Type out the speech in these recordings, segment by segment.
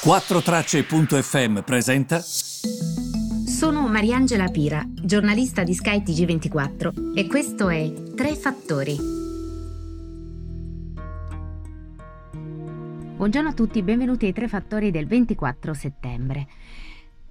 4Tracce.fm presenta. Sono Mariangela Pira, giornalista di Sky TG24 e questo è Tre Fattori. Buongiorno a tutti, benvenuti ai Tre Fattori del 24 settembre.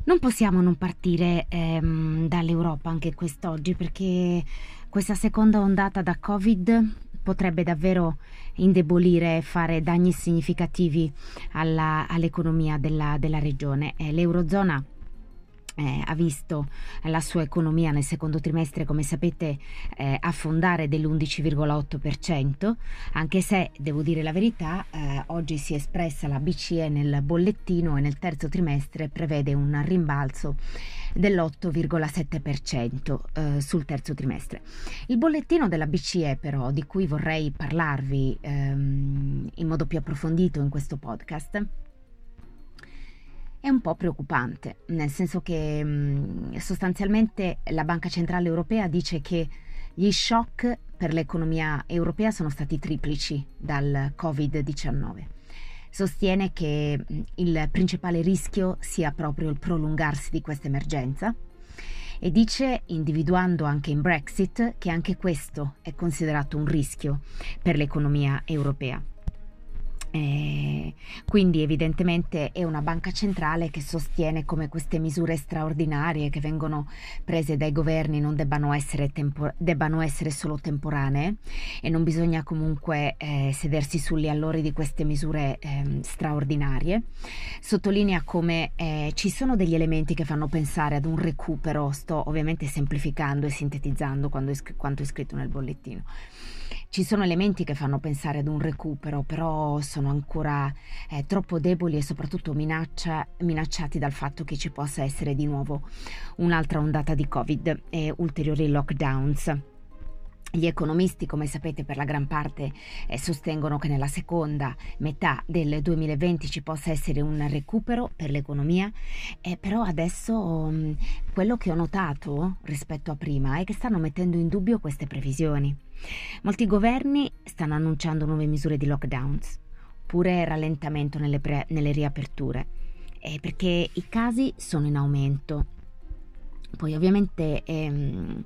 Non possiamo non partire ehm, dall'Europa anche quest'oggi perché questa seconda ondata da Covid potrebbe davvero indebolire e fare danni significativi alla, all'economia della, della regione. Eh, L'Eurozona eh, ha visto la sua economia nel secondo trimestre, come sapete, eh, affondare dell'11,8%, anche se, devo dire la verità, eh, oggi si è espressa la BCE nel bollettino e nel terzo trimestre prevede un rimbalzo dell'8,7% eh, sul terzo trimestre. Il bollettino della BCE però, di cui vorrei parlarvi ehm, in modo più approfondito in questo podcast, è un po' preoccupante, nel senso che mh, sostanzialmente la Banca Centrale Europea dice che gli shock per l'economia europea sono stati triplici dal Covid-19. Sostiene che il principale rischio sia proprio il prolungarsi di questa emergenza e dice, individuando anche in Brexit, che anche questo è considerato un rischio per l'economia europea. Eh, quindi evidentemente è una banca centrale che sostiene come queste misure straordinarie che vengono prese dai governi non debbano essere, tempo- debbano essere solo temporanee e non bisogna comunque eh, sedersi sugli allori di queste misure eh, straordinarie. Sottolinea come eh, ci sono degli elementi che fanno pensare ad un recupero, sto ovviamente semplificando e sintetizzando è, quanto è scritto nel bollettino. Ci sono elementi che fanno pensare ad un recupero, però sono ancora eh, troppo deboli e soprattutto minaccia, minacciati dal fatto che ci possa essere di nuovo un'altra ondata di Covid e ulteriori lockdowns. Gli economisti, come sapete, per la gran parte eh, sostengono che nella seconda metà del 2020 ci possa essere un recupero per l'economia, eh, però adesso mh, mm, quello che ho notato rispetto a prima è che stanno mettendo in dubbio queste previsioni. Molti governi stanno annunciando nuove misure di lockdowns, oppure rallentamento nelle, pre- nelle riaperture, eh, perché i casi sono in aumento. Poi ovviamente... Ehm,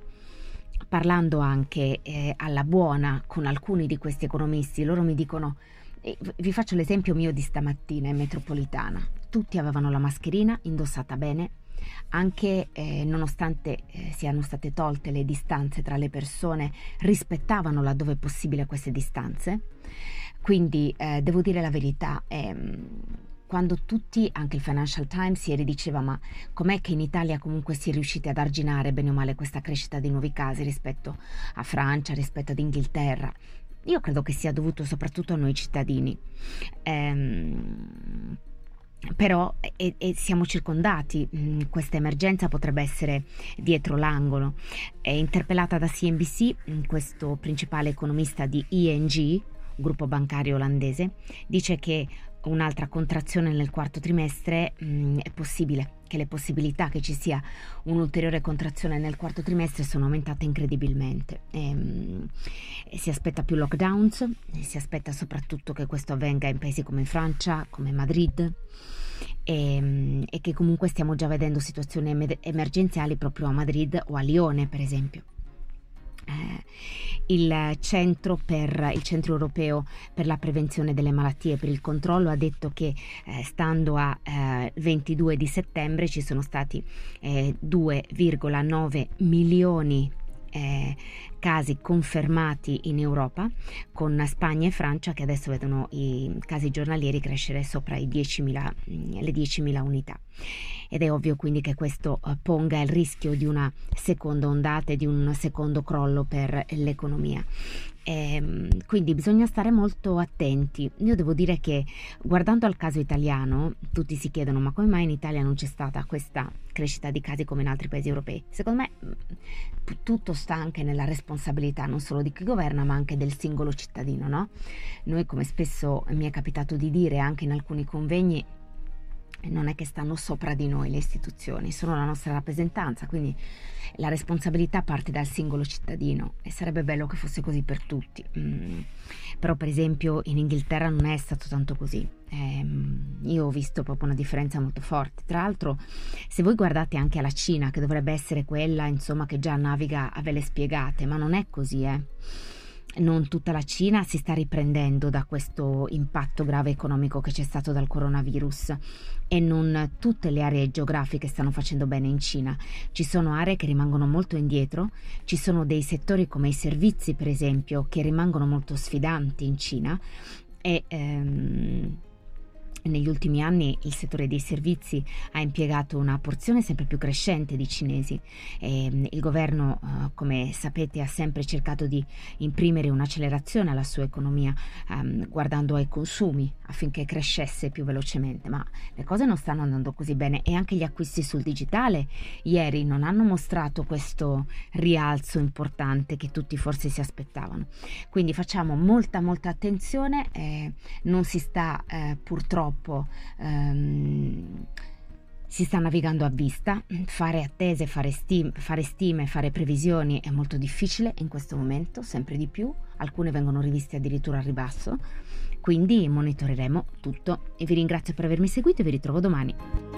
parlando anche eh, alla buona con alcuni di questi economisti, loro mi dicono, eh, vi faccio l'esempio mio di stamattina in metropolitana, tutti avevano la mascherina indossata bene, anche eh, nonostante eh, siano state tolte le distanze tra le persone, rispettavano laddove possibile queste distanze. Quindi eh, devo dire la verità, ehm, quando tutti, anche il Financial Times ieri diceva ma com'è che in Italia comunque si è riusciti ad arginare bene o male questa crescita di nuovi casi rispetto a Francia, rispetto ad Inghilterra? Io credo che sia dovuto soprattutto a noi cittadini. Ehm, però e, e siamo circondati, mm, questa emergenza potrebbe essere dietro l'angolo. È interpellata da CNBC, mm, questo principale economista di ING, gruppo bancario olandese, dice che un'altra contrazione nel quarto trimestre mh, mm, è possibile, che le possibilità che ci sia un'ulteriore contrazione nel quarto trimestre sono aumentate incredibilmente. E, mh, si aspetta più lockdowns, si aspetta soprattutto che questo avvenga in paesi come Francia, come Madrid. E, e che comunque stiamo già vedendo situazioni emergenziali proprio a Madrid o a Lione, per esempio. Eh, il centro, per, il centro europeo per la prevenzione delle malattie e per il controllo ha detto che eh, stando a eh, 22 di settembre ci sono stati 2,9 eh, milioni eh, casi confermati in Europa, con Spagna e Francia che adesso vedono i casi giornalieri crescere sopra 10.000, mm, le 10.000 unità. Ed è ovvio quindi che questo eh, ponga il rischio di una seconda ondata e di un secondo crollo per l'economia. E, ehm, quindi bisogna stare molto attenti. Io devo dire che guardando al caso italiano, tutti si chiedono ma come mai in Italia non c'è stata questa crescita di casi come in altri paesi europei? Secondo me mm, tutto sta anche nella responsabilità non solo di chi governa ma anche del singolo cittadino. No? Noi come spesso mi è capitato di dire anche in alcuni convegni non è che stanno sopra di noi le istituzioni, sono la nostra rappresentanza, quindi la responsabilità parte dal singolo cittadino e sarebbe bello che fosse così per tutti. Mm. Però per esempio in Inghilterra non è stato tanto così. Eh, io ho visto proprio una differenza molto forte. Tra l'altro, se voi guardate anche alla Cina, che dovrebbe essere quella, insomma, che già naviga a vele spiegate, ma non è così, eh non tutta la Cina si sta riprendendo da questo impatto grave economico che c'è stato dal coronavirus e non tutte le aree geografiche stanno facendo bene in Cina. Ci sono aree che rimangono molto indietro, ci sono dei settori come i servizi per esempio che rimangono molto sfidanti in Cina e ehm, negli ultimi anni il settore dei servizi ha impiegato una porzione sempre più crescente di cinesi e mm, il governo, eh, come sapete, ha sempre cercato di imprimere un'accelerazione alla sua economia ehm, guardando ai consumi affinché crescesse più velocemente, ma le cose non stanno andando così bene e anche gli acquisti sul digitale ieri non hanno mostrato questo rialzo importante che tutti forse si aspettavano. Quindi facciamo molta molta attenzione, eh, non si sta eh, purtroppo purtroppo ehm, si sta navigando a vista, fare attese, fare, stim- fare stime, fare previsioni è molto difficile in questo momento, sempre di più, alcune vengono riviste addirittura a ribasso, quindi monitoreremo tutto. E vi ringrazio per avermi seguito e vi ritrovo domani.